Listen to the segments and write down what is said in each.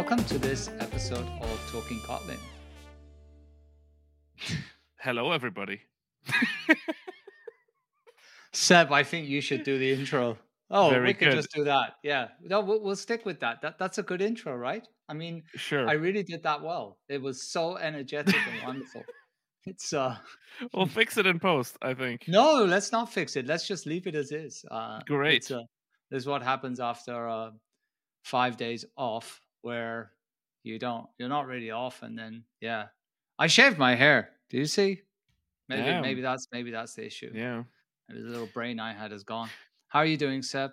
welcome to this episode of Talking Kotlin. Hello, everybody. Seb, I think you should do the intro. Oh, Very we can good. just do that. Yeah, no, we'll, we'll stick with that. That that's a good intro, right? I mean, Sure. I really did that well. It was so energetic and wonderful. It's uh We'll fix it in post, I think. no, let's not fix it. Let's just leave it as is. Uh, Great. It's, uh, this is what happens after uh, five days off, where you don't, you're not really off, and then yeah, I shaved my hair. Do you see? Maybe maybe that's maybe that's the issue. Yeah. Maybe the little brain I had is gone. How are you doing, Seb?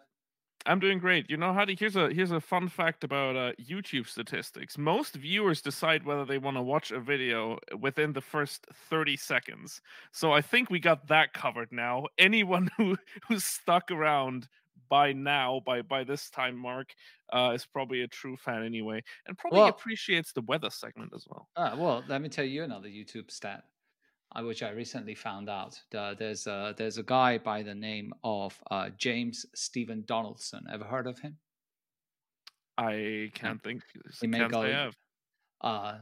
I'm doing great. You know, Hadi, here's a here's a fun fact about uh, YouTube statistics. Most viewers decide whether they want to watch a video within the first 30 seconds. So I think we got that covered now. Anyone who who's stuck around by now, by by this time mark, uh, is probably a true fan anyway, and probably Well- appreciates the weather segment as well. Ah, well, let me tell you another YouTube stat, uh, which I recently found out. Uh, there's a there's a guy by the name of uh, James Stephen Donaldson. Ever heard of him? I can't think. He may go- I have. Uh,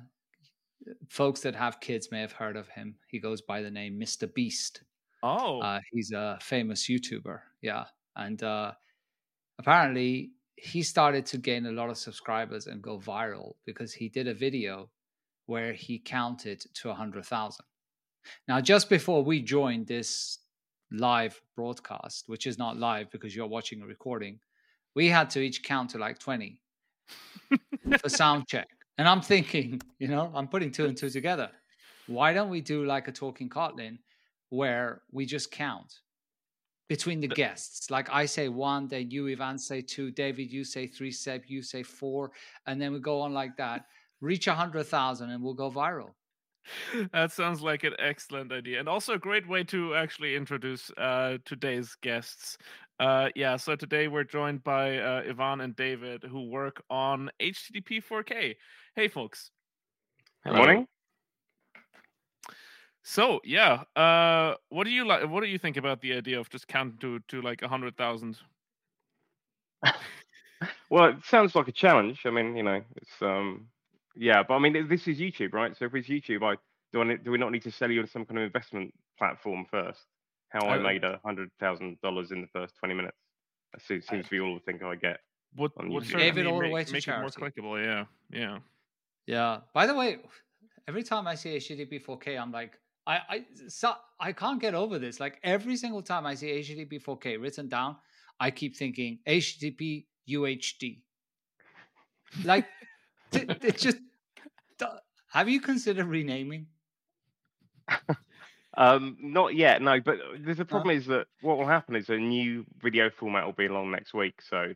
folks that have kids may have heard of him. He goes by the name Mr. Beast. Oh, Uh, he's a famous YouTuber. Yeah. And uh, apparently, he started to gain a lot of subscribers and go viral because he did a video where he counted to 100,000. Now, just before we joined this live broadcast, which is not live because you're watching a recording, we had to each count to like 20 for sound check. And I'm thinking, you know, I'm putting two and two together. Why don't we do like a talking Kotlin where we just count between the guests? Like I say one, then you, Ivan, say two, David, you say three, Seb, you say four, and then we go on like that. Reach a hundred thousand and we'll go viral. that sounds like an excellent idea, and also a great way to actually introduce uh, today's guests. Uh, yeah, so today we're joined by uh, Ivan and David, who work on HTTP 4K. Hey, folks. Good morning. So yeah, uh, what do you like? What do you think about the idea of just counting to to like a hundred thousand? Well, it sounds like a challenge. I mean, you know, it's um, yeah, but I mean, this is YouTube, right? So if it's YouTube, I do I do we not need to sell you on some kind of investment platform first? How I Oh. made a hundred thousand dollars in the first twenty minutes. That seems, seems to be all the thing I get. Would On would YouTube. Gave it all make, away to make it more clickable. Yeah, yeah. Yeah. By the way, every time I see a HTTP 4K, I'm like, I I so I can't get over this. Like every single time I see HTTP 4K written down, I keep thinking HTTP UHD. Like th- it just. th- Have you considered renaming? Um, not yet, no. But there's a problem is that what will happen is a new video format will be along next week. So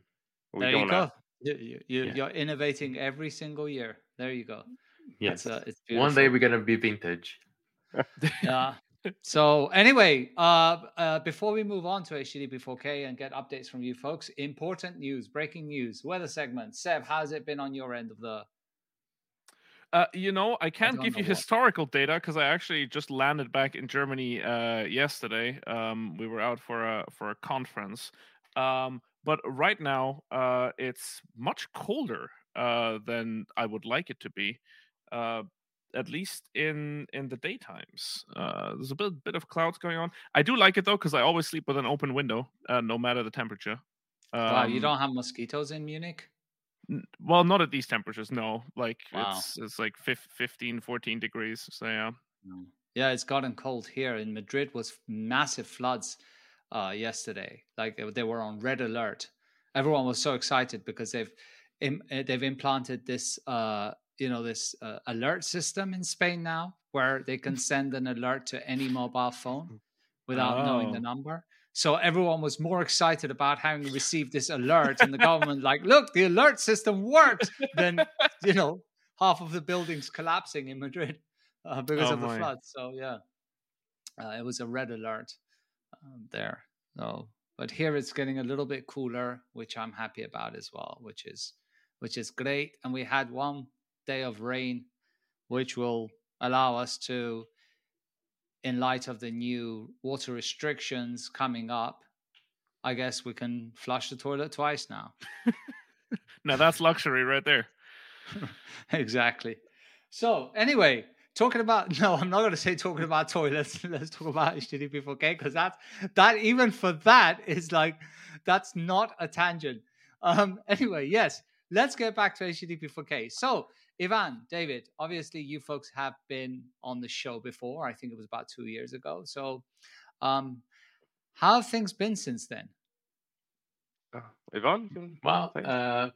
we there don't you know. go. You, you, you, Yeah. You're innovating every single year. There you go. Yes. It's, uh, it's One day we're gonna be vintage. Yeah. So anyway, uh, uh, before we move on to HTTP 4K and get updates from you folks, important news, breaking news, weather segment. Seb, how's it been on your end of the? Uh, you know, I can't don't give you what. historical data because I actually just landed back in Germany uh, yesterday. Um, we were out for a for a conference, um, but right now uh, it's much colder uh, than I would like it to be. Uh, at least in in the daytimes, uh, there's a bit bit of clouds going on. I do like it though because I always sleep with an open window, uh, no matter the temperature. wow, you Um, don't have mosquitoes in Munich? N- well not at these temperatures no like Wow. it's it's like fif- 15 14 degrees so yeah Yeah, it's gotten cold here in Madrid. Was massive floods uh, yesterday. Like they- were on red alert. Everyone was so excited because they've im- uh, they've implanted this uh, you know this uh, alert system in Spain now, where they can send an alert to any mobile phone without knowing the Oh. number. So everyone was more excited about having received this alert, and the government like, look, the alert system works. Than you know half of the buildings collapsing in Madrid uh, because Oh of the floods. So yeah, uh, it was a red alert um, there. So, but here it's getting a little bit cooler, which I'm happy about as well, which is which is great. And we had one day of rain, which will allow us to, in light of the new water restrictions coming up, I guess we can flush the toilet twice now. now that's luxury right there exactly. So anyway, talking about no, I'm not going to say talking about toilets. Let's talk about HTTP 4K because that's that even for that is like that's not a tangent. Um, anyway, yes, let's get back to HTTP 4K. So Ivan, David, obviously you folks have been on the show before. I think it was about two years ago. So, um, how have things been since then? Uh, Ivan? Well, uh,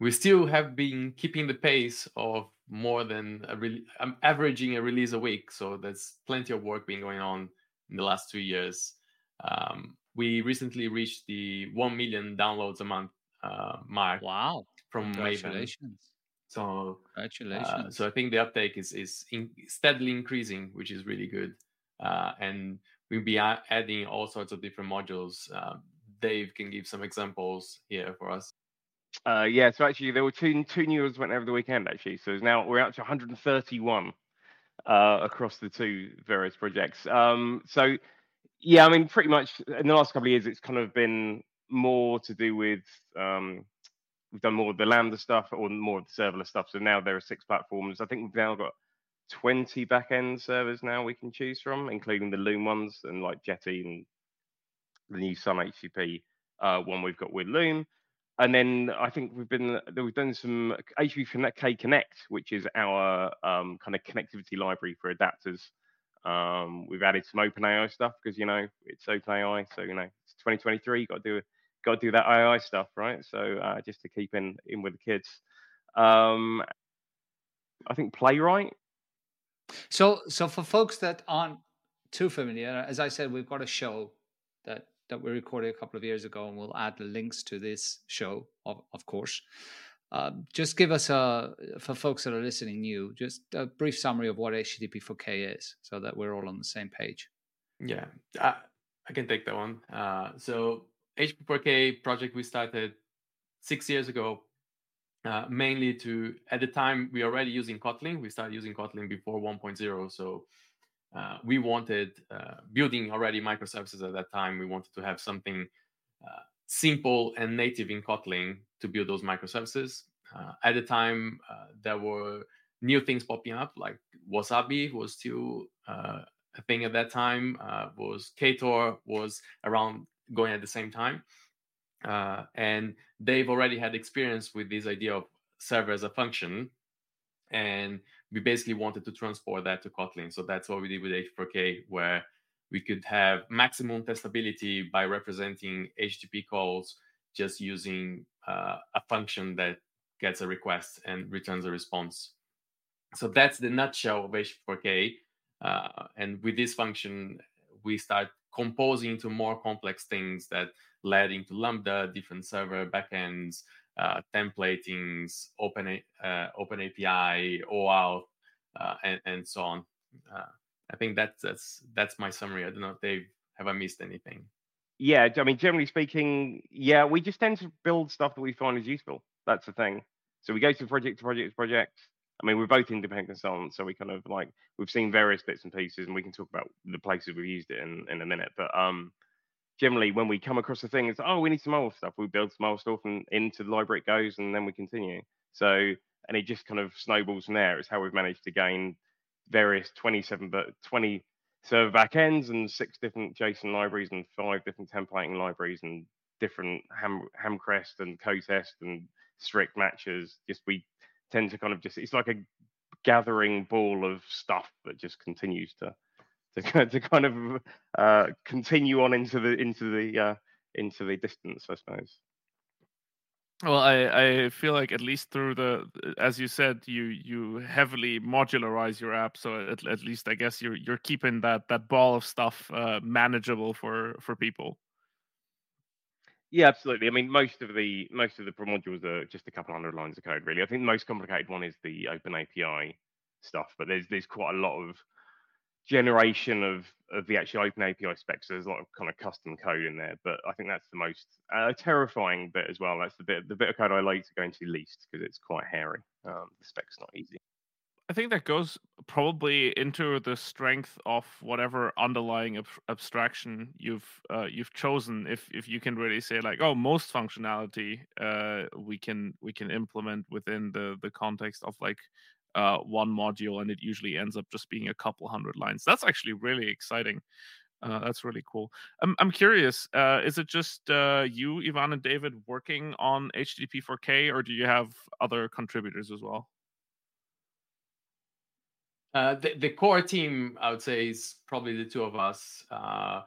we still have been keeping the pace of more than a re- I'm averaging a release a week. So there's plenty of work being going on in the last two years. Um, we recently reached the 1 million downloads a month uh, mark. Wow. From Congratulations. Maven. So, Congratulations. uh, so I think the uptake is is in, steadily increasing, which is really good. Uh, and we'll be a- adding all sorts of different modules. Um, Dave can give some examples here for us. Uh, yeah, so actually there were two two new ones went over the weekend actually. So it's now we're up to 131 uh, across the two various projects. Um, so yeah, I mean pretty much in the last couple of years it's kind of been more to do with um, we've done more of the Lambda stuff or more of the serverless stuff. So now there are six platforms. I think we've now got 20 backend servers now we can choose from, including the Loom ones and like Jetty and the new Sun HTTP uh, one we've got with Loom. And then I think we've been we've done some HTTP Connect, which is our um, kind of connectivity library for adapters. Um, we've added some OpenAI stuff because you know it's OpenAI, so you know it's 2023. You Got to do got to do that AI stuff, right? So uh, just to keep in in with the kids. Um, I think Playwright. So, so for folks that aren't too familiar, as I said, we've got a show that that we recorded a couple of years ago, and we'll add the links to this show, of, of course. Um, just give us a for folks that are listening new, just a brief summary of what HTTP 4K is, so that we're all on the same page. Yeah, I, I can take that one. Uh, so HTTP4K project we started six years ago, uh, mainly to at the time we already using Kotlin. We started using Kotlin before 1.0, so uh, we wanted uh, building already microservices at that time. We wanted to have something uh, simple and native in Kotlin to build those microservices. Uh, at the time, uh, there were new things popping up, like Wasabi was still a thing at that time. was Ktor was around going at the same time, and they've already had experience with this idea of server as a function, and we basically wanted to transport that to Kotlin. So that's what we did with H4K, where we could have maximum testability by representing HTTP calls just using uh, a function that gets a request and returns a response. So that's the nutshell of HTTP4K. Uh, and with this function, we start composing into more complex things that led into Lambda, different server backends, uh, templatings, open uh, open API, OAuth, uh, and, and so on. Uh, I think that's that's that's my summary. I don't know if they have I missed anything. Yeah, I mean, generally speaking, yeah, we just tend to build stuff that we find is useful. That's the thing. So we go to project to project to project. I mean, we're both independent consultants, so we kind of like we've seen various bits and pieces, and we can talk about the places we've used it in in a minute. But um, generally when we come across a thing, it's oh we need some more stuff. We build some more stuff and into the library it goes, and then we continue. So and it just kind of snowballs from there. It's how we've managed to gain various 27 but 20 server backends and six different JSON libraries and five different templating libraries and different ham, Hamcrest and Kotest and strict matches. Just we tend to kind of just it's like a gathering ball of stuff that just continues to to, to kind of uh, continue on into the into the uh, into the distance, I suppose. Well, I, I feel like at least through the as you said, you you heavily modularize your app, so at, at least I guess you're you're keeping that that ball of stuff uh, manageable for for people. Yeah, absolutely. I mean, most of the most of the modules are just a couple hundred lines of code, really. I think the most complicated one is the Open API stuff, but there's there's quite a lot of generation of of the actual open API specs. So there's a lot of kind of custom code in there, but I think that's the most uh, terrifying bit as well. That's the bit the bit of code I like to go into least because it's quite hairy. Um, the spec's not easy. I think that goes probably into the strength of whatever underlying ab- abstraction you've uh, you've chosen. If if you can really say like, oh, most functionality uh, we can we can implement within the the context of like uh, one module, and it usually ends up just being a couple hundred lines. That's actually really exciting. Uh, that's really cool. I'm I'm curious. Uh, is it just uh, you, Ivan, and David working on HTTP 4K, or do you have other contributors as well? Uh, the, the core team, I would say, is probably the two of us. Uh,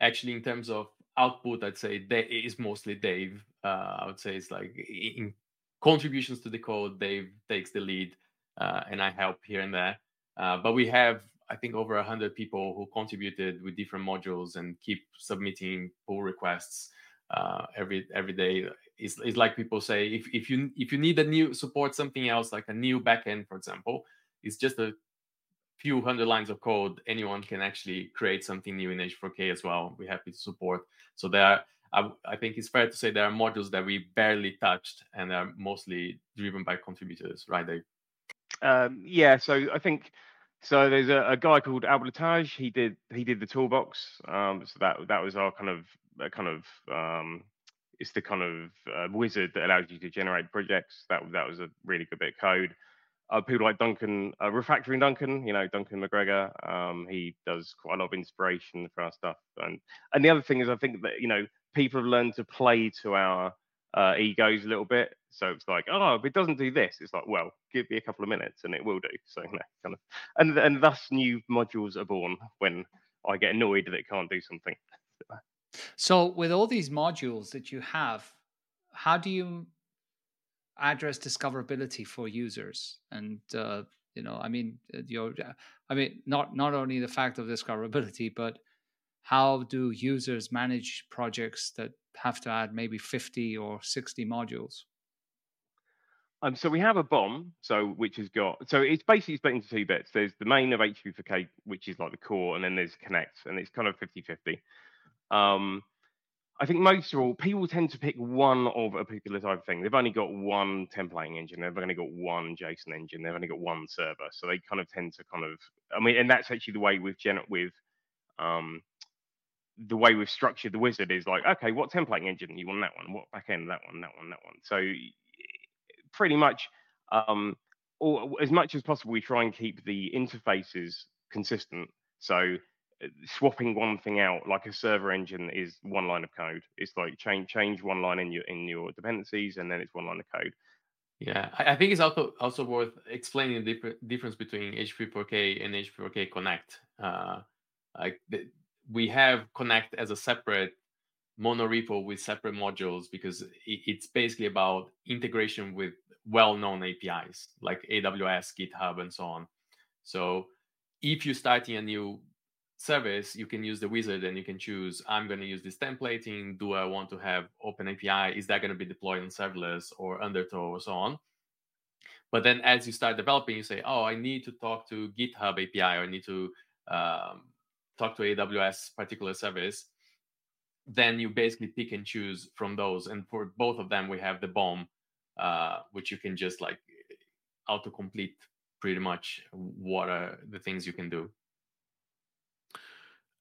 actually, in terms of output, I'd say it is mostly Dave. Uh, I would say it's like in contributions to the code, Dave takes the lead, uh, and I help here and there. Uh, but we have, I think, over hundred people who contributed with different modules and keep submitting pull requests every every day. It's, it's like people say, if if you if you need a new support something else, like a new backend, for example, it's just a few hundred lines of code, anyone can actually create something new in H4K as well. We're happy to support. So there, are, I, I, think it's fair to say there are modules that we barely touched and are mostly driven by contributors, right, Dave? Um, yeah. So I think so. There's a, a guy called Alblatage. He did he did the toolbox. Um, so that that was our kind of kind of um, it's the kind of uh, wizard that allows you to generate projects. That that was a really good bit of code uh, people like Duncan, uh, refactoring Duncan, you know, Duncan McGregor, um, he does quite a lot of inspiration for our stuff. And and the other thing is, I think that you know people have learned to play to our uh, egos a little bit. So it's like, oh, if it doesn't do this, it's like, well, give me a couple of minutes and it will do. So you know, kind of, and and thus new modules are born when I get annoyed that it can't do something. So with all these modules that you have, how do you address discoverability for users and uh, you know i mean uh, your i mean not not only the fact of discoverability but how do users manage projects that have to add maybe 50 or 60 modules um, so we have a BOM, so which has got so it's basically split into two bits. There's the main of HTTP4K, which is like the core, and then there's Connect, and it's kind of 50-50. Um, I think most of all, people tend to pick one of a particular type of thing. They've only got one templating engine. They've only got one JSON engine. They've only got one server. So they kind of tend to kind of, I mean, and that's actually the way we've Gen with, um, the way we've structured the wizard is like, okay, what templating engine you want that one? What backend that one? That one? That one? So pretty much, um, or as much as possible, we try and keep the interfaces consistent. So swapping one thing out like a server engine is one line of code. It's like change change one line in your in your dependencies and then it's one line of code. Yeah i, think it's also also worth explaining the difference between http4k and http4k connect. Uh like the, we have connect as a separate monorepo with separate modules because it's basically about integration with well-known apis like aws github and so on. So if you're starting a new service, you can use the wizard and you can choose, I'm going to use this templating. Do I want to have open API? Is that going to be deployed on serverless or Undertow or so on? But then as you start developing, you say, oh, I need to talk to GitHub API or I need to um, talk to AWS particular service. Then you basically pick and choose from those. And for both of them, we have the bomb, uh, which you can just like autocomplete pretty much what are the things you can do.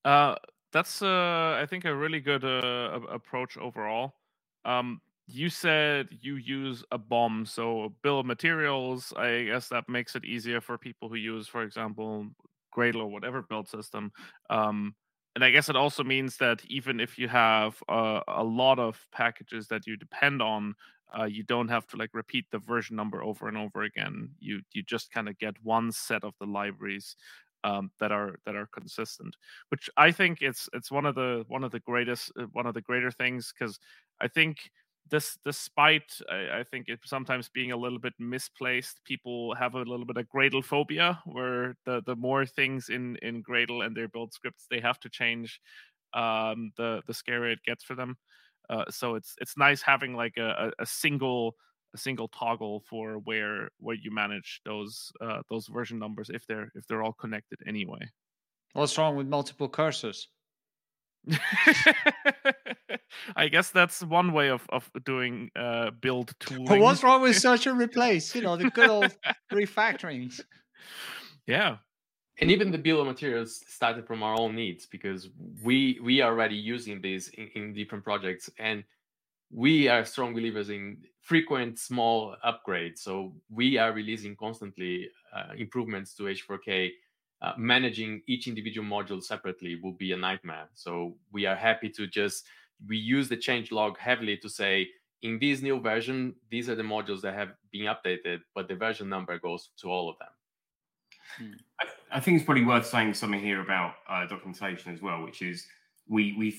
Uh, that's uh, I think a really good uh, approach overall. Um, you said you use a bomb, so bill of materials. I guess that makes it easier for people who use, for example, Gradle or whatever build system. Um, and I guess it also means that even if you have a lot of packages that you depend on, uh, you don't have to like repeat the version number over and over again. You you just kind of get one set of the libraries um, that are that are consistent which i think it's it's one of the one of the greatest uh, one of the greater things because i think this despite I, I, think it sometimes being a little bit misplaced people have a little bit of gradle phobia where the the more things in in gradle and their build scripts they have to change um the the scarier it gets for them. Uh, so it's it's nice having like a, a single a single toggle for where where you manage those uh, those version numbers if they're if they're all connected anyway. What's wrong with multiple cursors? I guess that's one way of, of doing uh, build tooling. But what's wrong with search and replace? You know, the good old refactorings. yeah. And even the bill of materials started from our own needs because we we are already using this in, in different projects and we are strong believers in frequent small upgrades. So we are releasing constantly uh, improvements to H4K. Uh, managing each individual module separately will be a nightmare. So we are happy to just we use the change log heavily to say in this new version, these are the modules that have been updated, but the version number goes to all of them. Hmm. I, I, think it's probably worth saying something here about uh, documentation as well, which is we we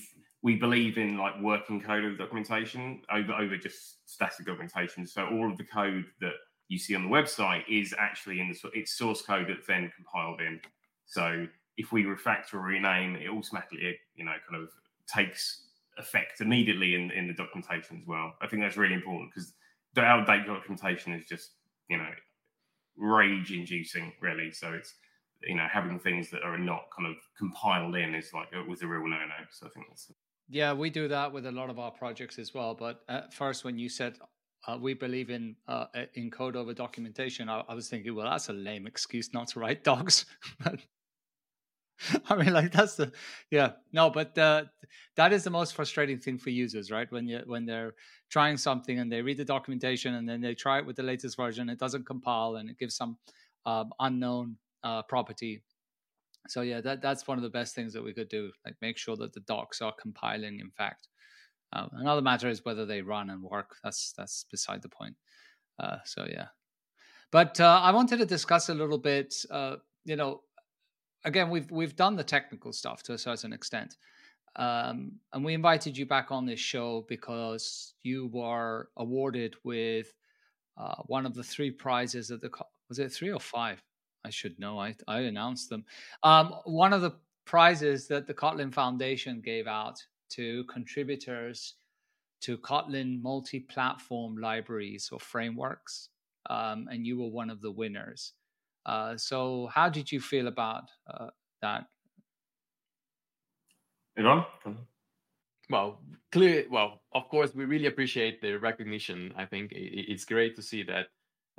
we believe in like working code of documentation over over just static documentation. So all of the code that you see on the website is actually in the it's source code that's then compiled in. So if we refactor or rename, it automatically you know kind of takes effect immediately in in the documentation as well. I think that's really important because the out date documentation is just you know rage inducing really. So it's you know having things that are not kind of compiled in is like it was a real no no. So I think that's yeah, we do that with a lot of our projects as well. But at first, when you said uh, we believe in uh, in code over documentation, I, I, was thinking, well, that's a lame excuse not to write docs. I mean, like that's the yeah no, but uh, that is the most frustrating thing for users, right? When you when they're trying something and they read the documentation and then they try it with the latest version, it doesn't compile and it gives some um, unknown uh, property so yeah, that that's one of the best things that we could do. Like make sure that the docs are compiling. In fact, um, another matter is whether they run and work. That's that's beside the point. Uh, so yeah, but uh, I wanted to discuss a little bit. Uh, you know, again, we've we've done the technical stuff to a certain extent, um, and we invited you back on this show because you were awarded with uh, one of the three prizes at the was it three or five? I should know. I I announced them. Um, one of the prizes that the Kotlin Foundation gave out to contributors to Kotlin multi-platform libraries or frameworks, um, and you were one of the winners. Uh, so, how did you feel about uh, that? Ivan? Well, clear. Well, of course, we really appreciate the recognition. I think it's great to see that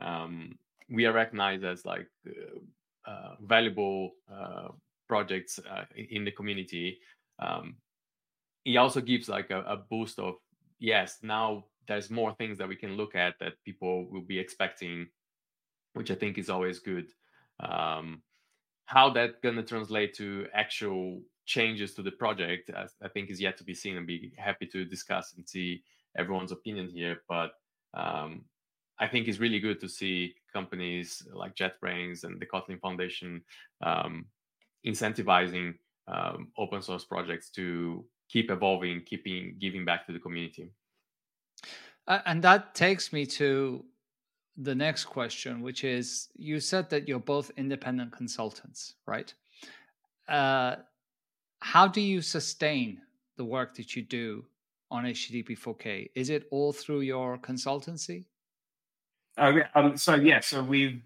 um, we are recognized as like uh, uh, valuable uh, projects uh, in the community. Um, it also gives like a, a, boost of yes, now there's more things that we can look at that people will be expecting, which I think is always good. Um, how that gonna translate to actual changes to the project, I, I think is yet to be seen, and be happy to discuss and see everyone's opinion here. But um, I think it's really good to see companies like JetBrains and the Kotlin Foundation um, incentivizing um, open source projects to keep evolving, keeping giving back to the community. Uh, and that takes me to the next question, which is you said that you're both independent consultants, right? Uh, how do you sustain the work that you do on HTTP4K? Is it all through your consultancy? Yeah. Um, so yeah, so we've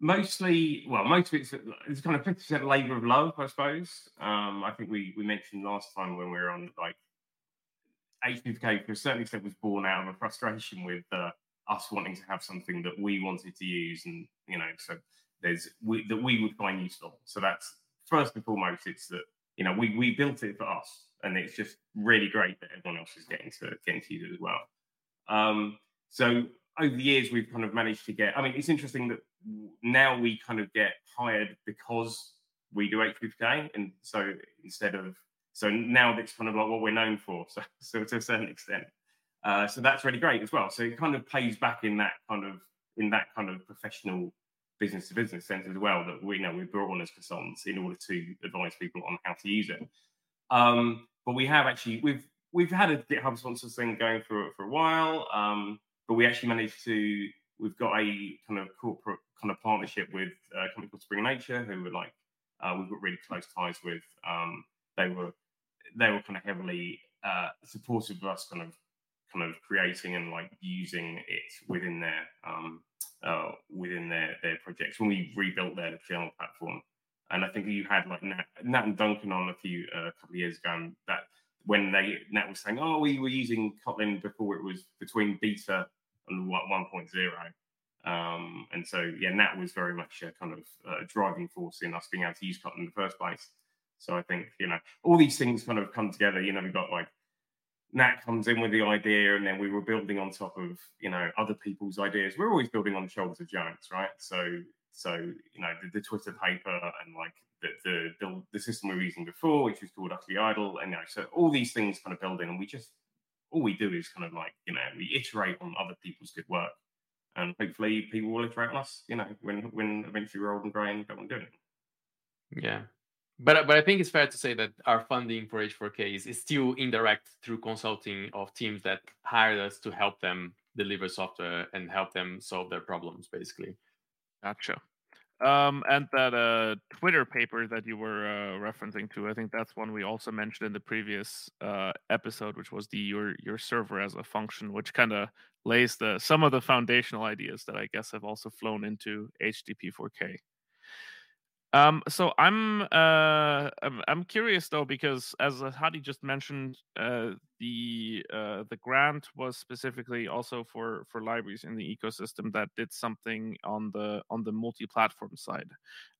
mostly, well, most of it's, it's kind of fifty percent labour of love, I suppose. Um, I think we we mentioned last time when we were on like HTTP to a certain extent was born out of a frustration with uh, us wanting to have something that we wanted to use, and you know, so there's we, that we would find useful. So that's first and foremost, it's that you know we we built it for us, and it's just really great that everyone else is getting to getting to use it as well. Um, so over the years we've kind of managed to get. I mean, it's interesting that now we kind of get hired because we do HTTP, and so instead of so now that's kind of like what we're known for. So, so to a certain extent, uh, so that's really great as well. So it kind of pays back in that kind of in that kind of professional business to business sense as well that we you know we brought on as consultants in order to advise people on how to use it. Um, but we have actually we've we've had a GitHub sponsors thing going for for a while. Um, but we actually managed to we've got a kind of corporate kind of partnership with a company called Springer Nature, who were like uh, we've got really close ties with. Um, they were they were kind of heavily uh, supportive of us, kind of kind of creating and like using it within their um, uh, within their their projects when we rebuilt their channel platform. And I think you had like Nat, Nat and Duncan on a few uh, a couple of years ago, and that when they Nat was saying, "Oh, we were using Kotlin before it was between beta 1.0. Um, and so, yeah, Nat was very much a kind of uh, driving force in us being able to use Kotlin in the first place. So I think, you know, all these things kind of come together. You know, we've got like Nat comes in with the idea, and then we were building on top of, you know, other people's ideas. We're always building on the shoulders of giants, right? So, so you know, the, the Twitter paper and like the, the, the the system we were using before, which was called Utterly Idle, and you know, so all these things kind of build in, and we just all we do is kind of like you know we iterate on other people's good work, and hopefully people will iterate on us. You know, when when eventually we're old and grey and don't want to do it. Yeah. But, but I think it's fair to say that our funding for H4K is, is still indirect through consulting of teams that hired us to help them deliver software and help them solve their problems, basically. Gotcha. Um, and that uh, Twitter paper that you were uh, referencing to, I think that's one we also mentioned in the previous uh, episode, which was the your your server as a function, which kind of lays the some of the foundational ideas that I guess have also flown into HTTP 4K. Um, so I'm uh I'm, curious though because as uh, Hadi just mentioned, uh, the uh, the grant was specifically also for for libraries in the ecosystem that did something on the on the multi-platform side.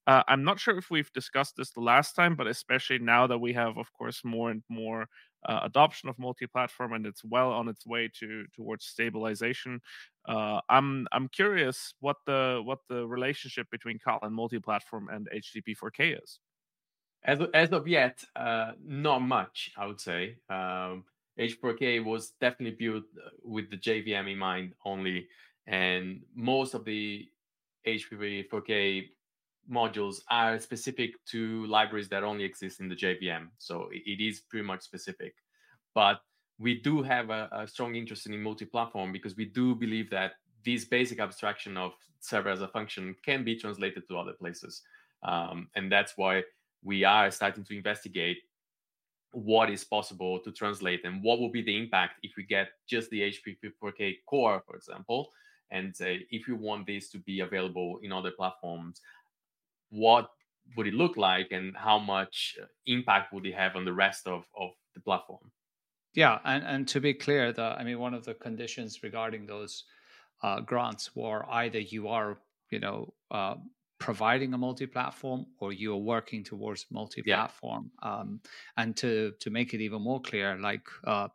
Uh, I'm not sure if we've discussed this the last time, but especially now that we have, of course, more and more uh, adoption of multi-platform and it's well on its way to towards stabilization. Uh, I'm I'm curious what the what the relationship between Kotlin multi-platform and HTTP 4K is. As as of yet, uh, not much, I would say. Um, H4K was definitely built uh, with the JVM in mind only, and most of the HTTP 4K modules are specific to libraries that only exist in the JVM. So it is pretty much specific. But we do have a, a strong interest in multi-platform because we do believe that this basic abstraction of server as a function can be translated to other places. Um, and that's why we are starting to investigate what is possible to translate and what will be the impact if we get just the HTTP4K core, for example, and uh, if you want this to be available in other platforms, what would it look like and how much uh, impact would it have on the rest of, of the platform? Yeah and, and to be clear the i mean one of the conditions regarding those uh, grants were either you are you know uh, providing a multi-platform or you are working towards multi-platform. Yeah. um, and to to make it even more clear like uh,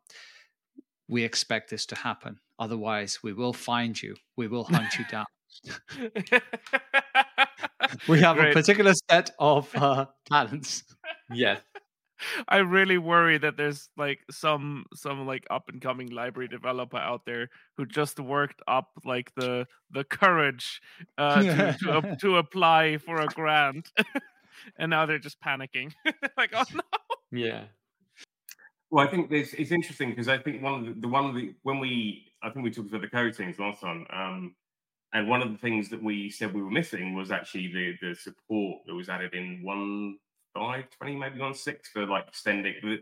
we expect this to happen. Otherwise we will find you. We will hunt you down we have a particular set of uh, talents. Yes. I really worry that there's like some some like up and coming library developer out there who just worked up like the the courage uh, to, to, to apply for a grant, and now they're just panicking. like, oh no. Yeah. Well, I think this it's interesting because I think one of the, the one of the when we I think we talked about the coroutines last time. Um, and one of the things that we said we were missing was actually the the support that was added in one five twenty, maybe one six for like extending. The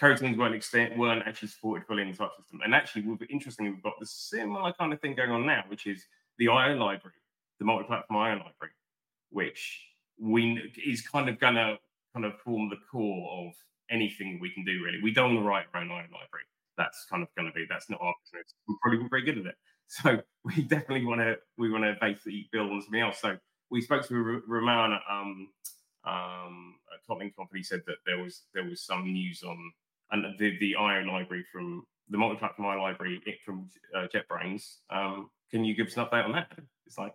coroutines weren't extend weren't actually supported fully in the type system. And actually, we've, interestingly, we've got the similar kind of thing going on now, which is the IO library, the multi-platform IO library, which we is kind of gonna kind of form the core of anything we can do. Really, we don't write our own IO library. That's kind of going to be that's not our business. We're probably very good at it. So we definitely want to we want to basically build on something else. So we spoke to R- Roman at um, um, a Kotlin company said that there was there was some news on and the the IO library from the multi-platform IO library it, from uh, JetBrains. Um, can you give us an update on that? It's like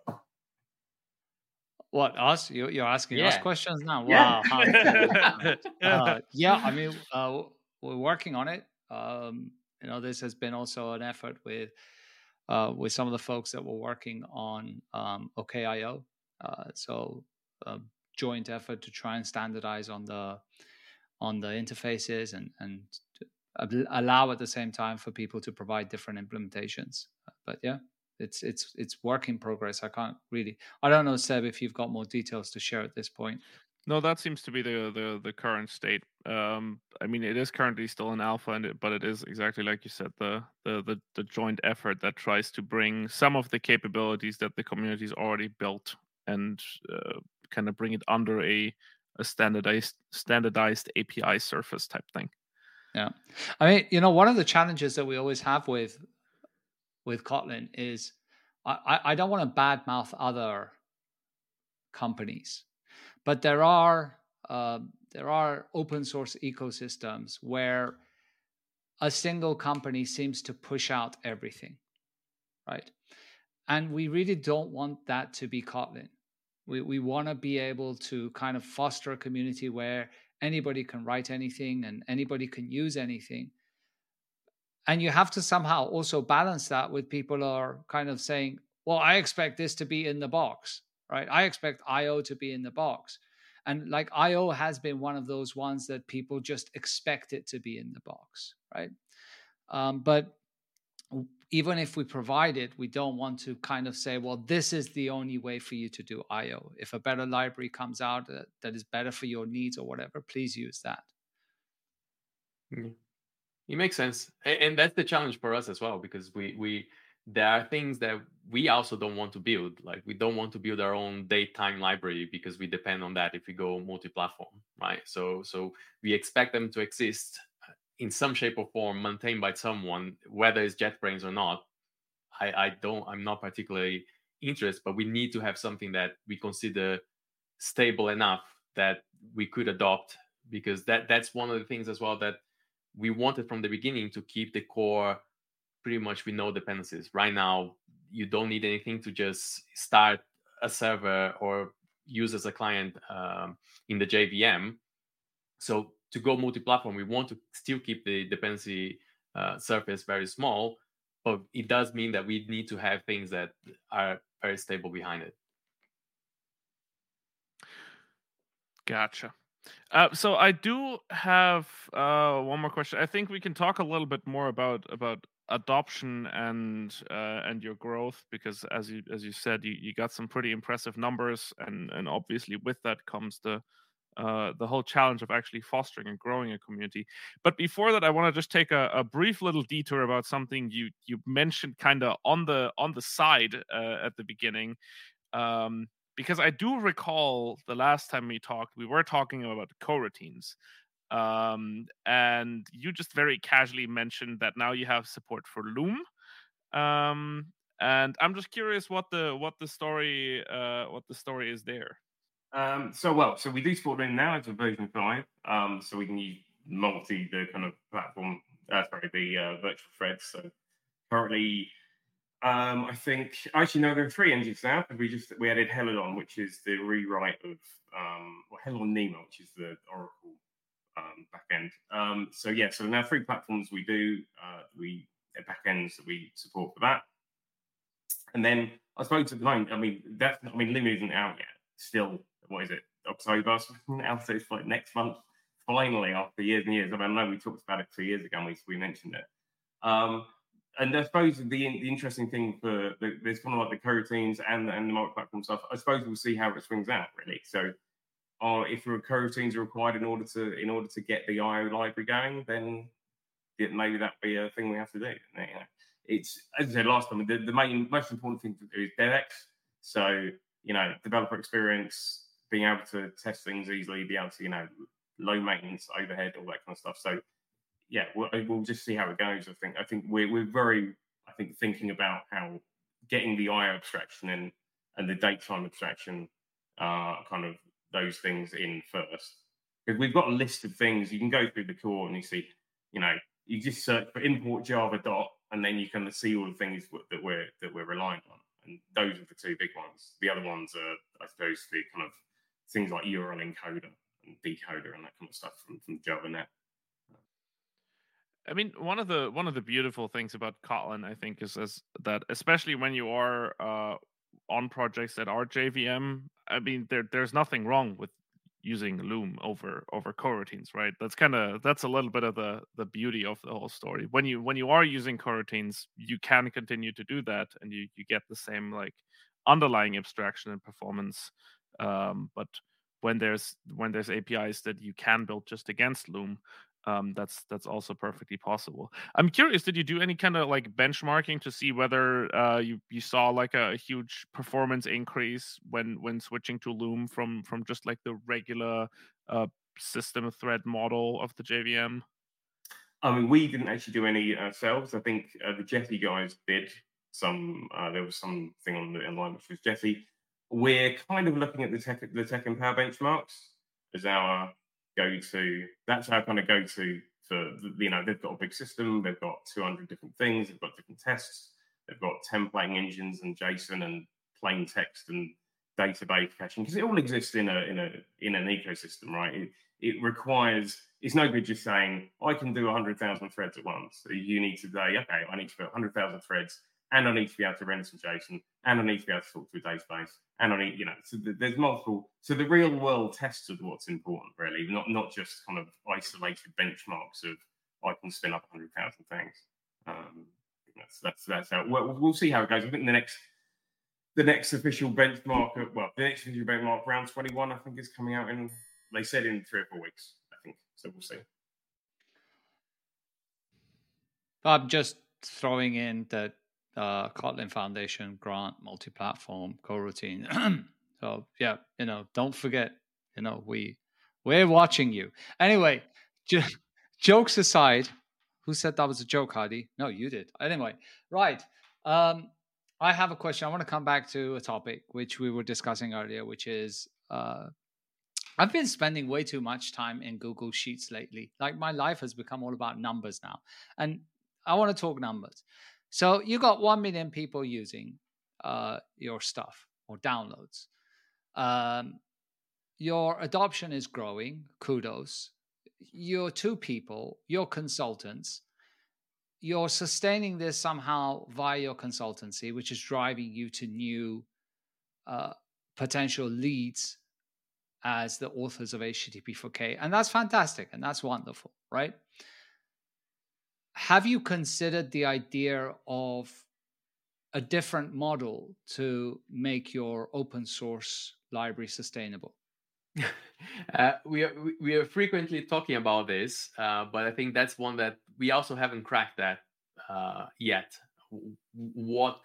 what us? You, you're asking yeah. us questions now? Wow. Yeah, uh, yeah I mean, uh, we're working on it. Um, you know, this has been also an effort with uh, with some of the folks that were working on um, OKIO. Uh, so a joint effort to try and standardize on the on the interfaces and and allow at the same time for people to provide different implementations. But yeah, it's it's it's work in progress. I can't really. I don't know, Seb, if you've got more details to share at this point. No, that seems to be the the, the current state. Um, I mean, it is currently still in alpha, and it, but it is exactly like you said, the, the the the joint effort that tries to bring some of the capabilities that the community's already built and uh, kind of bring it under a a standardized standardized API surface type thing. Yeah, I mean, you know, one of the challenges that we always have with with Kotlin is I, I don't want to badmouth other companies, but there are uh, there are open source ecosystems where a single company seems to push out everything, right? And we really don't want that to be Kotlin. We, we want to be able to kind of foster a community where anybody can write anything and anybody can use anything. And you have to somehow also balance that with people are kind of saying, well, I expect this to be in the box, right? I expect IO to be in the box. And like IO has been one of those ones that people just expect it to be in the box, right? Um, but even if we provide it, we don't want to kind of say, well, this is the only way for you to do IO. If a better library comes out that, that is better for your needs or whatever, please use that. It makes sense. And that's the challenge for us as well, because we, we, there are things that we also don't want to build. Like we don't want to build our own datetime library because we depend on that if we go multi-platform, right? So, so we expect them to exist uh, in some shape or form maintained by someone, whether it's JetBrains or not, I, I don't, I'm not particularly interested, but we need to have something that we consider stable enough that we could adopt because that that's one of the things as well that we wanted from the beginning to keep the core pretty much with no dependencies. Right now, you don't need anything to just start a server or use as a client um, in the JVM. So to go multi-platform, we want to still keep the dependency uh, surface very small, but it does mean that we need to have things that are very stable behind it. Gotcha. Uh, so I do have uh, one more question. I think we can talk a little bit more about about adoption and uh, and your growth because as you as you said you, you got some pretty impressive numbers and and obviously with that comes the uh, the whole challenge of actually fostering and growing a community. But before that, I want to just take a, a, brief little detour about something you you mentioned kind of on the on the side uh, at the beginning, um, because I do recall the last time we talked, we were talking about coroutines. Um, and you just very casually mentioned that now you have support for Loom. Um, and I'm just curious what the what the story uh, what the story is there. Um, so well, so we do support Loom now. It's a version five, um, so we can use multi the kind of platform. Uh, sorry, the uh, virtual threads. So currently, um, I think actually no, there are three engines now. We just we added Helidon, which is the rewrite of um, or Helidon Nima, which is the Oracle um, backend. Um, so yeah, so now three platforms we do uh, we backends that we support for that. And then I suppose at the moment, I mean that's I mean Loom isn't out yet. Still what is it, October? Now so it's like next month. Finally, after years and years. I mean, I know we talked about it two years ago and we, we mentioned it. Um, and I suppose the, the interesting thing for the, there's kind of like the coroutines and, and the multi-platform stuff. I suppose we'll see how it swings out really. So, if the coroutines are required in order to in order to get the IO library going, then maybe that be a thing we have to do. You know, it's as I said last time, the, the main most important thing to do is DevX. So you know, developer experience, being able to test things easily, be able to, you know, low maintenance overhead, all that kind of stuff. So yeah, we'll, we'll just see how it goes. I think I think we're we're very I think thinking about how getting the IO abstraction and and the datetime abstraction, uh, kind of those things in first. Because we've got a list of things you can go through the core and you see, you know, you just search for import Java dot, and then you can see all the things that we're that we're relying on. And those are the two big ones. The other ones are, I suppose, the kind of things like URL encoder and decoder and that kind of stuff from, from JavaNet. I mean, one of the one of the beautiful things about Kotlin, I think, is, is that especially when you are uh, on projects that are JVM, I mean, there there's nothing wrong with using Loom over over coroutines, right? That's kind of that's a little bit of the the beauty of the whole story. When you when you are using coroutines, you can continue to do that, and you you get the same like underlying abstraction and performance um, but when there's when there's APIs that you can build just against Loom, um, that's that's also perfectly possible. I'm curious, did you do any kind of like benchmarking to see whether uh, you you saw like a, a, huge performance increase when when switching to Loom from from just like the regular uh, system thread model of the JVM? I mean, we didn't actually do any ourselves. I think uh, the Jetty guys did. some uh, there was something on the online which was Jesse. We're kind of looking at the tech the TechEmpower benchmarks as our go to. That's our kind of go to for you know they've got a big system. They've got 200 different things. They've got different tests. They've got templating engines and JSON and plain text and database caching because it all exists in a in a in an ecosystem, right? It, it requires it's no good just saying I can do 100,000 threads at once. You need to say, okay, I need to put 100,000 threads and I need to be able to render some JSON, and I need to be able to talk to a database, and I need, you know, so there's multiple. So the real world tests of what's important, really, not not just kind of isolated benchmarks of I can spin up hundred thousand things. Um, that's that's that's how. We'll, we'll see how it goes. I think the next the next official benchmark, well, the next official benchmark round 21, I think is coming out in. They said in three or four weeks, I think. So we'll see. I'm just throwing in that uh, Kotlin Foundation grant multi-platform coroutine. so yeah, you know, don't forget, you know, we we're watching you. Anyway, jokes aside, who said that was a joke, Hadi? No, you did. Anyway, right. Um, I have a question. I want to come back to a topic which we were discussing earlier, which is uh, I've been spending way too much time in Google Sheets lately. Like my life has become all about numbers now, and I want to talk numbers. So you got 1 million people using uh, your stuff or downloads. Um, your adoption is growing. Kudos. You're two people, you're consultants. You're sustaining this somehow via your consultancy, which is driving you to new uh, potential leads as the authors of http4k. And that's fantastic and that's wonderful, right? Have you considered the idea of a different model to make your open source library sustainable? uh, we are we are frequently talking about this, uh, but I think that's one that we also haven't cracked that uh, yet. What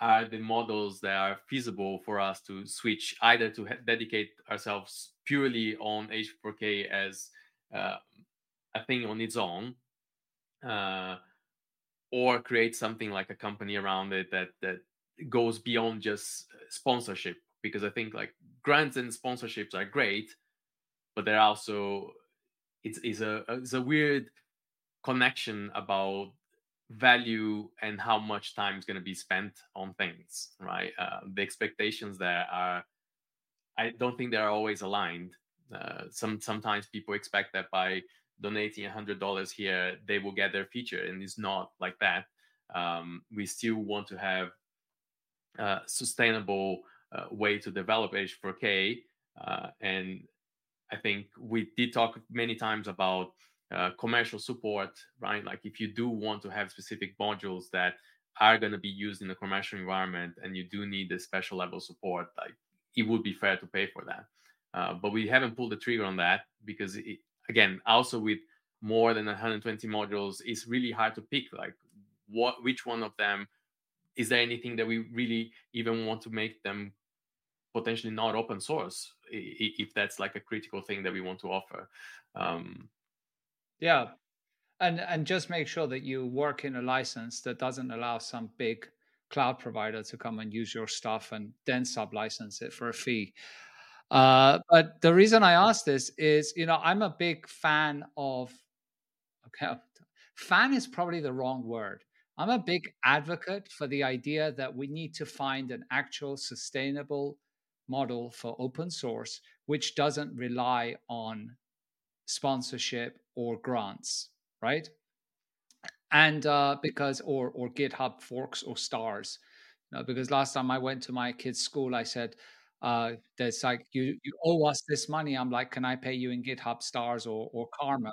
are the models that are feasible for us to switch either to dedicate ourselves purely on H4K as uh, a thing on its own, uh, or create something like a company around it that that goes beyond just sponsorship because i think like grants and sponsorships are great but they're also it's, it's a it's a weird connection about value and how much time is going to be spent on things right? Uh, the expectations there are i don't think they're always aligned. Uh, some sometimes people expect that by donating $100 here, they will get their feature. And it's not like that. Um, we still want to have a sustainable uh, way to develop H4K. Uh, and I think we did talk many times about uh, commercial support, right? Like if you do want to have specific modules that are going to be used in a commercial environment and you do need a special level support, like it would be fair to pay for that. Uh, but we haven't pulled the trigger on that because it, again also with more than 120 modules it's really hard to pick like what which one of them is there anything that we really even want to make them potentially not open source if that's like a critical thing that we want to offer? Um, yeah. And and just make sure that you work in a license that doesn't allow some big cloud provider to come and use your stuff and then sub license it for a fee uh, but the reason I ask this is, you know, I'm a big fan of. Okay, fan is probably the wrong word. I'm a big advocate for the idea that we need to find an actual sustainable model for open source, which doesn't rely on sponsorship or grants, right? And uh, because or or GitHub forks or stars, you know, because last time I went to my kid's school, I said, uh, that's like you you owe us this money. I'm like, can I pay you in GitHub stars or or Karma,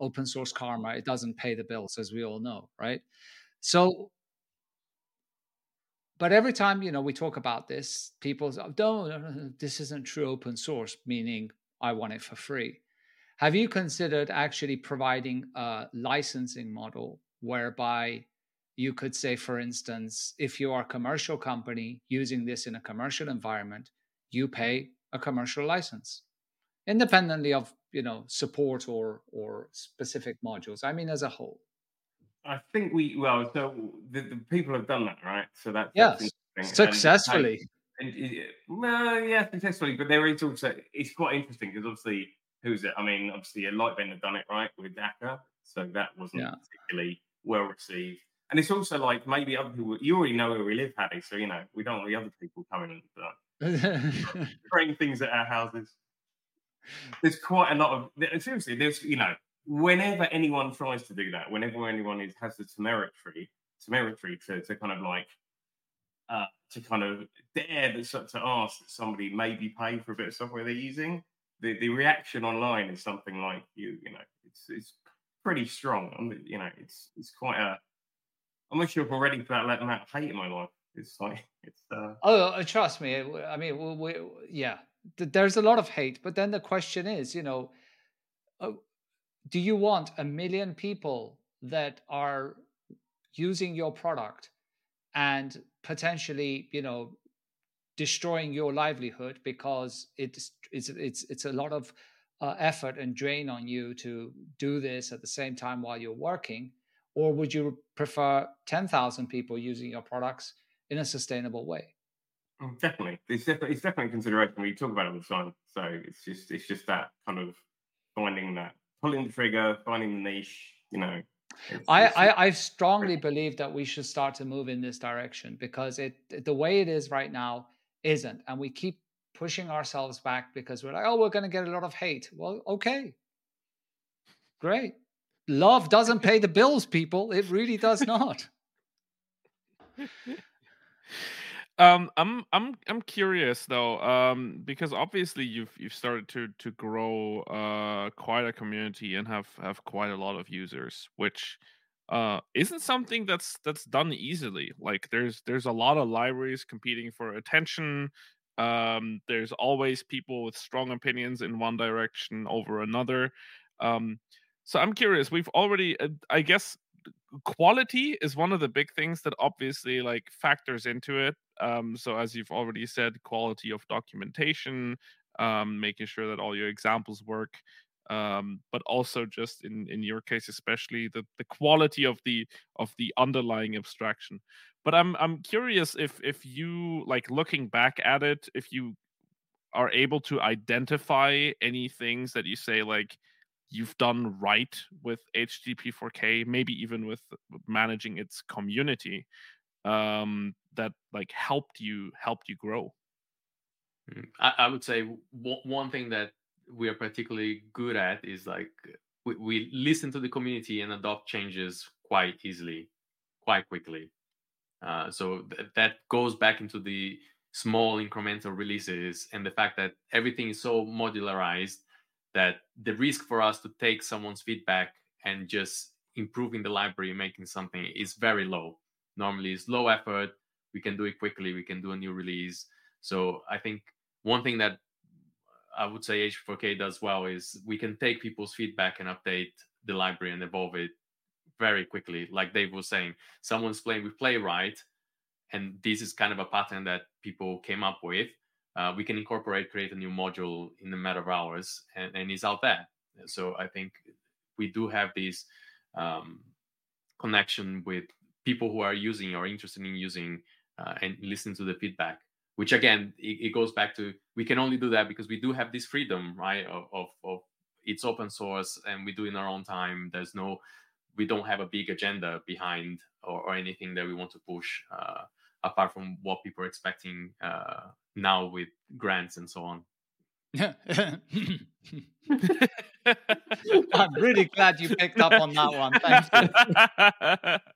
open source Karma? It doesn't pay the bills, as we all know, right? So, but every time you know we talk about this, people say, "Don't, this isn't true open source," meaning I want it for free. Have you considered actually providing a licensing model whereby you could say, for instance, if you are a commercial company using this in a commercial environment, you pay a commercial license independently of you know support or or specific modules i mean as a whole I think we well, so the, the people have done that, right? So that's yes, that's successfully. And, and, well, yeah, successfully. But there is also it's quite interesting because obviously, who's it? I mean, obviously, a Lightbend have done it right with Akka, so that wasn't yeah. particularly well received. And it's also like maybe other people. You already know where we live, Hadi. So you know we don't want the other people coming and uh, things at our houses. There's quite a lot of seriously. There's you know whenever anyone tries to do that, whenever anyone is has the temerity, temerity to, to kind of like uh, to kind of dare to, to ask that somebody maybe pay for a bit of software they're using, the, the reaction online is something like you you know it's it's pretty strong. I mean, you know it's it's quite a. I'm not sure if I'm ready for that letting that hate in my life. It's like it's. Uh... Oh, uh, trust me. I mean, we, we, yeah, there's a lot of hate, but then the question is, you know, uh, do you want a million people that are using your product and potentially you know destroying your livelihood because it's it's it's it's a lot of uh, effort and drain on you to do this at the same time while you're working or would you prefer 10,000 people using your products in a sustainable way oh, definitely it's definitely it's definitely a consideration we talk about it all the time so it's just it's just that kind of finding that pulling the trigger, finding the niche, you know. It's, I, it's, I, I strongly believe that we should start to move in this direction because it the way it is right now isn't, and we keep pushing ourselves back because we're like, oh, we're going to get a lot of hate. Well, okay, great. Love doesn't pay the bills, people. It really does not. Um, I'm I'm I'm curious though, um, because obviously you've you've started to to grow uh quite a community and have have quite a lot of users, which uh isn't something that's that's done easily. Like there's there's a lot of libraries competing for attention. Um, there's always people with strong opinions in one direction over another. Um, so I'm curious. We've already, uh, I guess, quality is one of the big things that obviously like factors into it um, so as you've already said quality of documentation um, making sure that all your examples work um, but also just in in your case especially the the quality of the of the underlying abstraction but i'm i'm curious if if you like looking back at it if you are able to identify any things that you say like you've done right with http4k, maybe even with managing its community, um, that like helped you helped you grow? Mm, I, I would say w- one thing that we are particularly good at is like we, we listen to the community and adopt changes quite easily, quite quickly. Uh, so th- that goes back into the small incremental releases and the fact that everything is so modularized that the risk for us to take someone's feedback and just improving the library making something is very low. Normally it's low effort. We can do it quickly. We can do a new release. So i think one thing that i would say h4k does well is we can take people's feedback and update the library and evolve it very quickly. Like dave was saying someone's playing with playwright and this is kind of a pattern that people came up with uh, we can incorporate, create a new module in a matter of hours, and, and it's out there. So I think we do have this um, connection with people who are using or interested in using uh, and listen to the feedback. Which again, it, it, goes back to we can only do that because we do have this freedom, right? Of, of, of it's open source and we do in our own time. There's no, we don't have a big agenda behind or, or anything that we want to push. Uh, apart from what people are expecting uh, now with grants and so on. I'm really glad you picked up on that one. Thank you.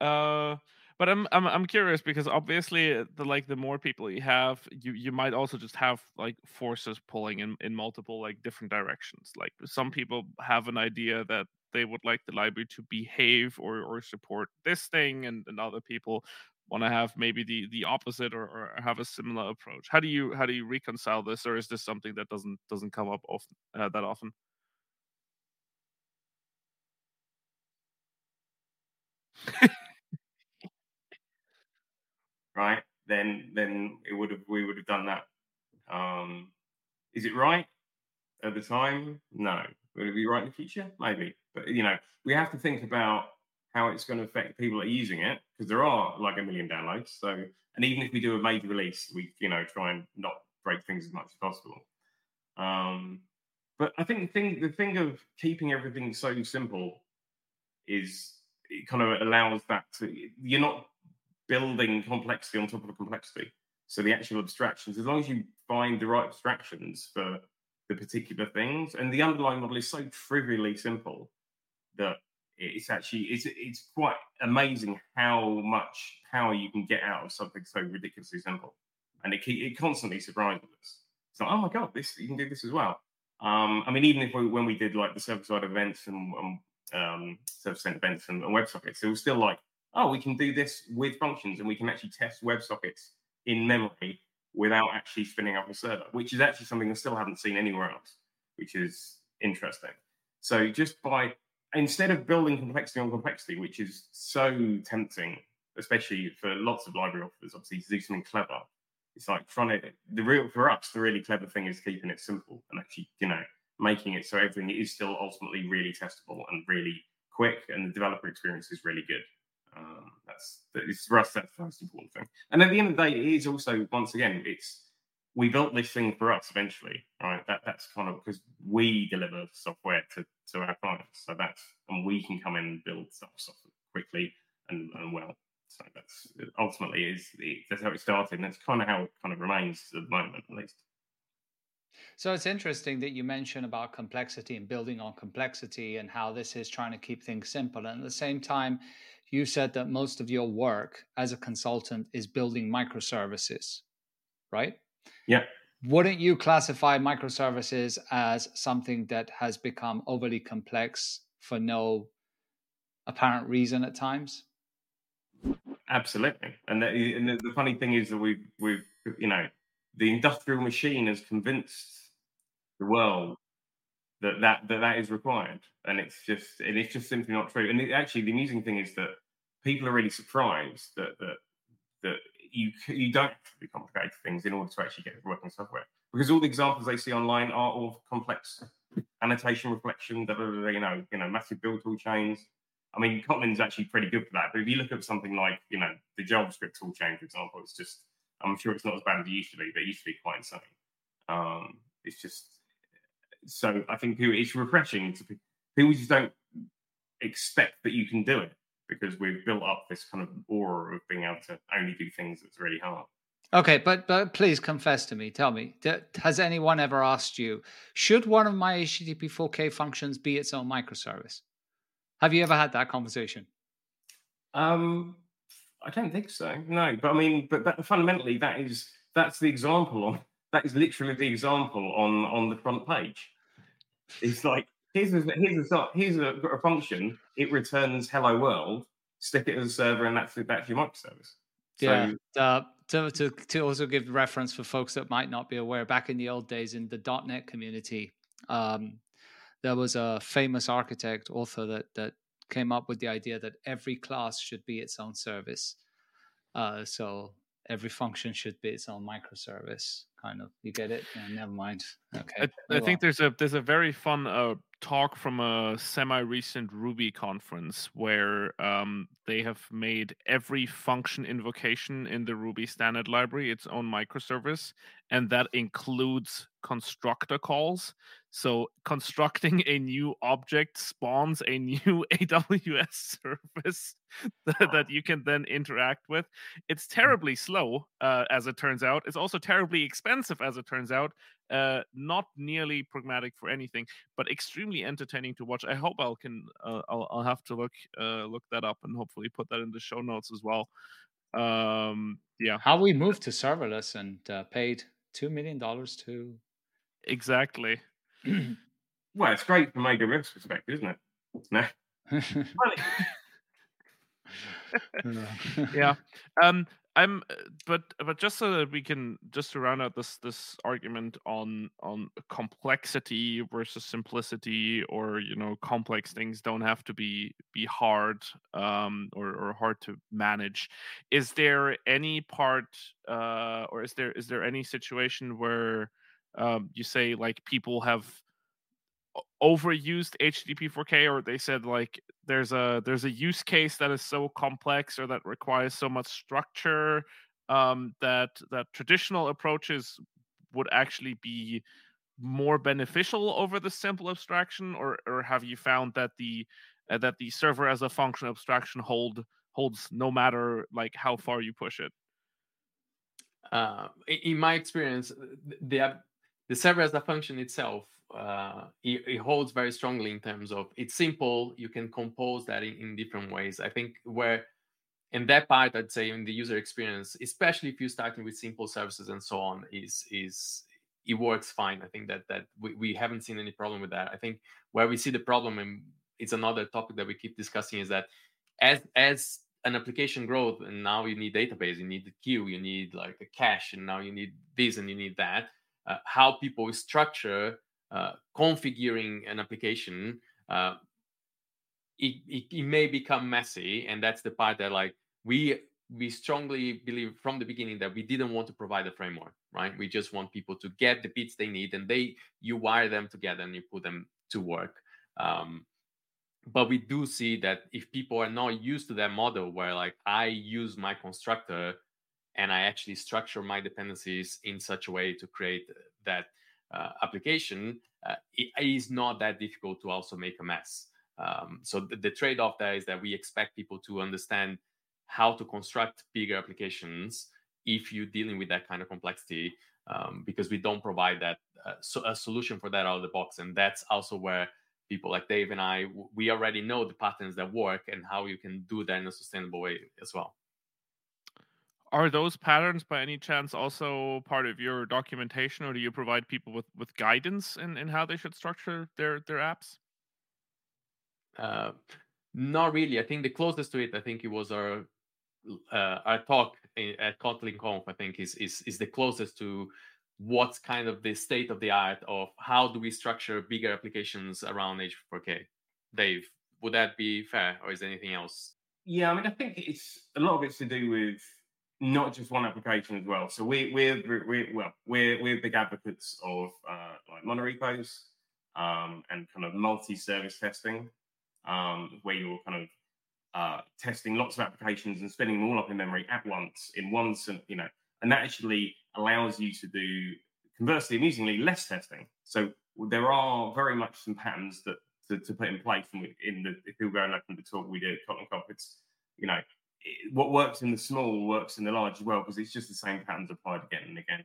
Uh, but I'm, I'm I'm curious because obviously uh, the like the more people you have, you you might also just have like forces pulling in in multiple like different directions. Like some people have an idea that they would like the library to behave or or support this thing, and, and other people want to have maybe the the opposite or, or have a similar approach. How do you how do you reconcile this or is this something that doesn't doesn't come up often uh, that often? Right then then it would have we would have done that. Um is it right at the time? No. Will it be right in the future? Maybe but you know we have to think about how it's going to affect people that are using it because there are like a million downloads. So, and even if we do a major release, we you know try and not break things as much as possible. Um, but I think the thing the thing of keeping everything so simple is it kind of allows that to you're not building complexity on top of complexity. So the actual abstractions, as long as you find the right abstractions for the particular things, and the underlying model is so trivially simple that it's actually it's it's quite amazing how much power you can get out of something so ridiculously simple, and it it constantly surprises us. Like, oh my god, this you can do this as well. Um, I mean, even if we, when we did like the server side events and um, um, server side events and, and WebSockets, it was still like, oh, we can do this with functions and we can actually test WebSockets in memory without actually spinning up a server, which is actually something I still haven't seen anywhere else, which is interesting. So just by instead of building complexity on complexity, which is so tempting, especially for lots of library authors, obviously to do something clever. It's like to the real for us, the really clever thing is keeping it simple and actually, you know, making it so everything is still ultimately really testable and really quick, and the developer experience is really good. Um, that's, that's for us. That's the most important thing. And at the end of the day, it is also once again, it's we built this thing for us eventually, right? That that's kind of because we deliver software to, to our clients, so that's and we can come in and build stuff quickly and, and well. So that's ultimately is that's how it started, and that's kind of how it kind of remains at the moment, at least. So it's interesting that you mention about complexity and building on complexity and how this is trying to keep things simple. And at the same time, you said that most of your work as a consultant is building microservices, right? Yeah. Wouldn't you classify microservices as something that has become overly complex for no apparent reason at times? Absolutely. And the, and the funny thing is that we've, we've, you know, the industrial machine has convinced the world that that, that, that is required. And it's just, and it's just simply not true. And it, actually, the amusing thing is that people are really surprised that, that, that you you don't have to be complicated things in order to actually get working software because all the examples they see online are all complex annotation reflection, you know, you know, massive build tool chains. I mean, Kotlin's actually pretty good for that. But if you look at something like, you know, the JavaScript tool chain, for example, it's just, I'm sure it's not as bad as it used to be, but it used to be quite insane. Um, it's just, so I think it's refreshing to people just don't expect that you can do it because we've built up this kind of aura of being able to only do things that's really hard. Okay, but but please confess to me. Tell me, has anyone ever asked you, should one of my http4k functions be its own microservice? Have you ever had that conversation? Um, I don't think so. No, but I mean, but but fundamentally, that is that's the example on that is literally the example on on the front page. It's like here's a, here's a here's a, a function. It returns hello world. Stick it as a server, and that's that's your microservice. Yeah. uh, to, to to also give reference for folks that might not be aware, back in the old days in the .NET community, um, there was a famous architect author that that came up with the idea that every class should be its own service. Uh, so every function should be its own microservice kind of you get it yeah, never mind okay i, I think there's a there's a very fun uh, talk from a semi-recent ruby conference where um, they have made every function invocation in the ruby standard library its own microservice and that includes constructor calls so constructing a new object spawns a new AWS service that, that you can then interact with. It's hmm. terribly slow, uh, as it turns out. It's also terribly expensive, as it turns out. Uh, not nearly pragmatic for anything, but extremely entertaining to watch. I hope I'll can uh, I'll, I'll have to look uh, look that up and hopefully put that in the show notes as well. Um, yeah, how we moved to serverless and uh, paid two million dollars to exactly well, it's great from AWS perspective, isn't it? No. yeah. Um, I'm, uh, but but just so that we can just to round out this this argument on on complexity versus simplicity, or you know, complex things don't have to be be hard um, or or hard to manage. Is there any part, uh, or is there is there any situation where um, you say like people have overused http4k, or they said like there's a there's a use case that is so complex or that requires so much structure um, that that traditional approaches would actually be more beneficial over the simple abstraction, or or have you found that the uh, that the server as a function abstraction hold holds no matter like how far you push it? Uh, in my experience, the the server as a function itself uh, it, it, holds very strongly in terms of it's simple. You can compose that in, in different ways. I think where in that part, I'd say in the user experience, especially if you're starting with simple services and so on, is is it works fine. I think that that we, we haven't seen any problem with that. I think where we see the problem, and it's another topic that we keep discussing, is that as as an application growth, and now you need database, you need the queue, you need like a cache, and now you need this and you need that. Uh, how people structure uh, configuring an application, uh, it, it, it may become messy, and that's the part that like we we strongly believe from the beginning that we didn't want to provide a framework right? We just want people to get the bits they need and they you wire them together and you put them to work. Um, but we do see that if people are not used to that model where like i use my constructor and i actually structure my dependencies in such a way to create that application uh, it is not that difficult to also make a mess. Um, so the, the trade-off there is that we expect people to understand how to construct bigger applications if you're dealing with that kind of complexity um, because we don't provide that uh, so a solution for that out of the box. And that's also where people like dave and i we already know the patterns that work and how you can do that in a sustainable way as well are those patterns by any chance also part of your documentation or do you provide people with, with guidance in, in how they should structure their their apps uh, not really i think the closest to it i think it was our uh, our talk at Kotlin Conf, I think, is, is is the closest to what's kind of the state of the art of how do we structure bigger applications around H4K. Dave, would that be fair, or is there anything else? Yeah, I mean, I think it's a lot of it's to do with not just one application as well. So we, we're we're well we're we're big advocates of uh, like monorepos um, and kind of multi-service testing, um, where you're kind of uh, testing lots of applications and spinning them all up in memory at once in one, you know, and that actually allows you to do, conversely, amusingly, less testing. So there are very much some patterns that to, to put in place. In the, if you go and look at the talk we did at Kotlin Conf, it's, you know, it, what works in the small works in the large as well, because it's just the same patterns applied again and again.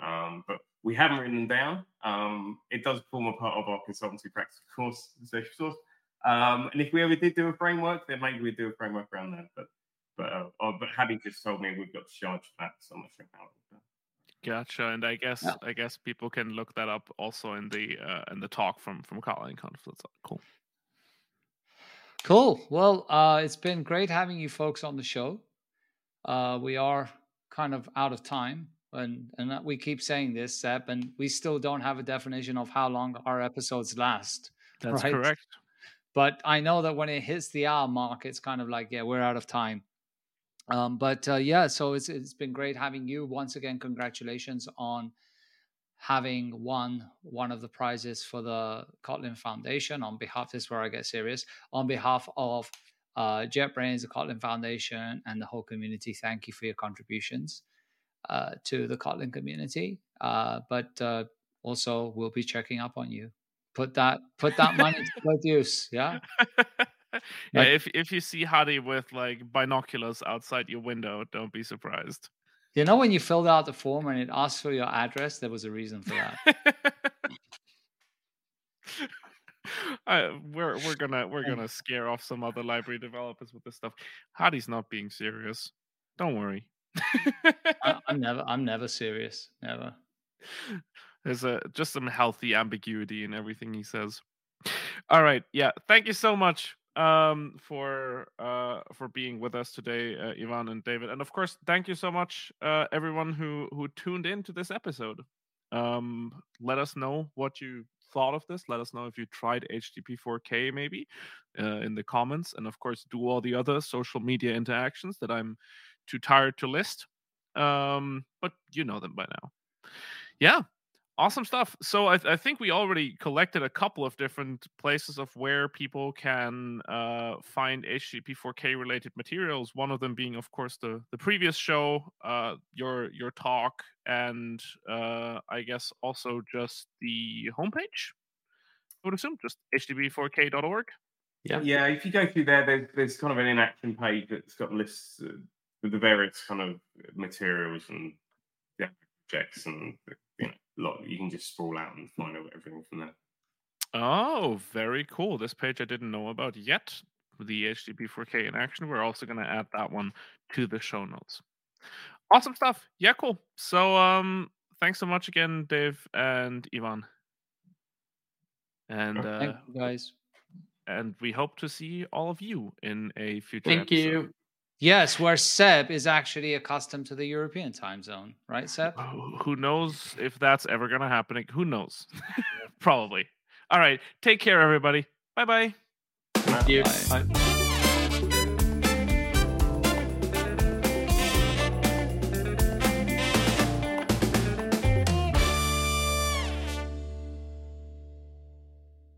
Um, but we haven't written them down. Um, it does form a part of our consultancy practice of course, social source. Um, and if we ever did do a framework, then maybe we'd do a framework around that. But but uh, oh, but having just told me we've got to charge for that, so much Gotcha, and I guess yeah. I guess people can look that up also in the uh, in the talk from from Kotlin Conf. That's cool. Cool. Well, uh, it's been great having you folks on the show. Uh, we are kind of out of time, and and we keep saying this, Seb, and we still don't have a definition of how long our episodes last. That's right? correct. But I know that when it hits the hour mark, it's kind of like, yeah, we're out of time. Um, but uh, yeah, so it's it's been great having you once again. Congratulations on having won one of the prizes for the Kotlin Foundation. On behalf, this is where I get serious. On behalf of uh, JetBrains, the Kotlin Foundation, and the whole community, thank you for your contributions uh, to the Kotlin community. Uh, but uh, also, we'll be checking up on you put that put that money to good use. Yeah. yeah, if if you see Hadi with like binoculars outside your window, don't be surprised. You know when you filled out the form and it asked for your address, there was a reason for that. Uh, we're we're gonna we're gonna scare off some other library developers with this stuff. Hadi's not being serious. Don't worry. I, I'm never I'm never serious. Never. There's a just some healthy ambiguity in everything he says. All right, yeah. Thank you so much um, for uh, for being with us today, uh, Ivan and David, and of course, thank you so much, uh, everyone who who tuned in to this episode. Um, let us know what you thought of this. Let us know if you tried http4k maybe uh, in the comments, and of course, do all the other social media interactions that I'm too tired to list. Um, but you know them by now. Yeah, Awesome stuff. So I, I, think we already collected a couple of different places of where people can uh, find http4k related materials. One of them being, of course, the the previous show, uh, your your talk, and uh, I guess also just the homepage. I would assume just http4k.org. Yeah, yeah. If you go through there, there's, there's kind of an in-action page that's got lists with the various kind of materials and yeah, projects and you know lot you can just sprawl out and find out everything from there. Oh, very cool. This page I didn't know about yet. The http4k in action. We're also going to add that one to the show notes. Awesome stuff. Yeah, cool. So, um, thanks so much again, Dave and Ivan. And uh, Thank you guys. And we hope to see all of you in a future. Thank episode. you. Yes, where Seb is actually accustomed to the European time zone, right, Seb? Oh, who knows if that's ever going to happen? Who knows? Probably. All right. Take care, everybody. Bye-bye. Thank you. Bye.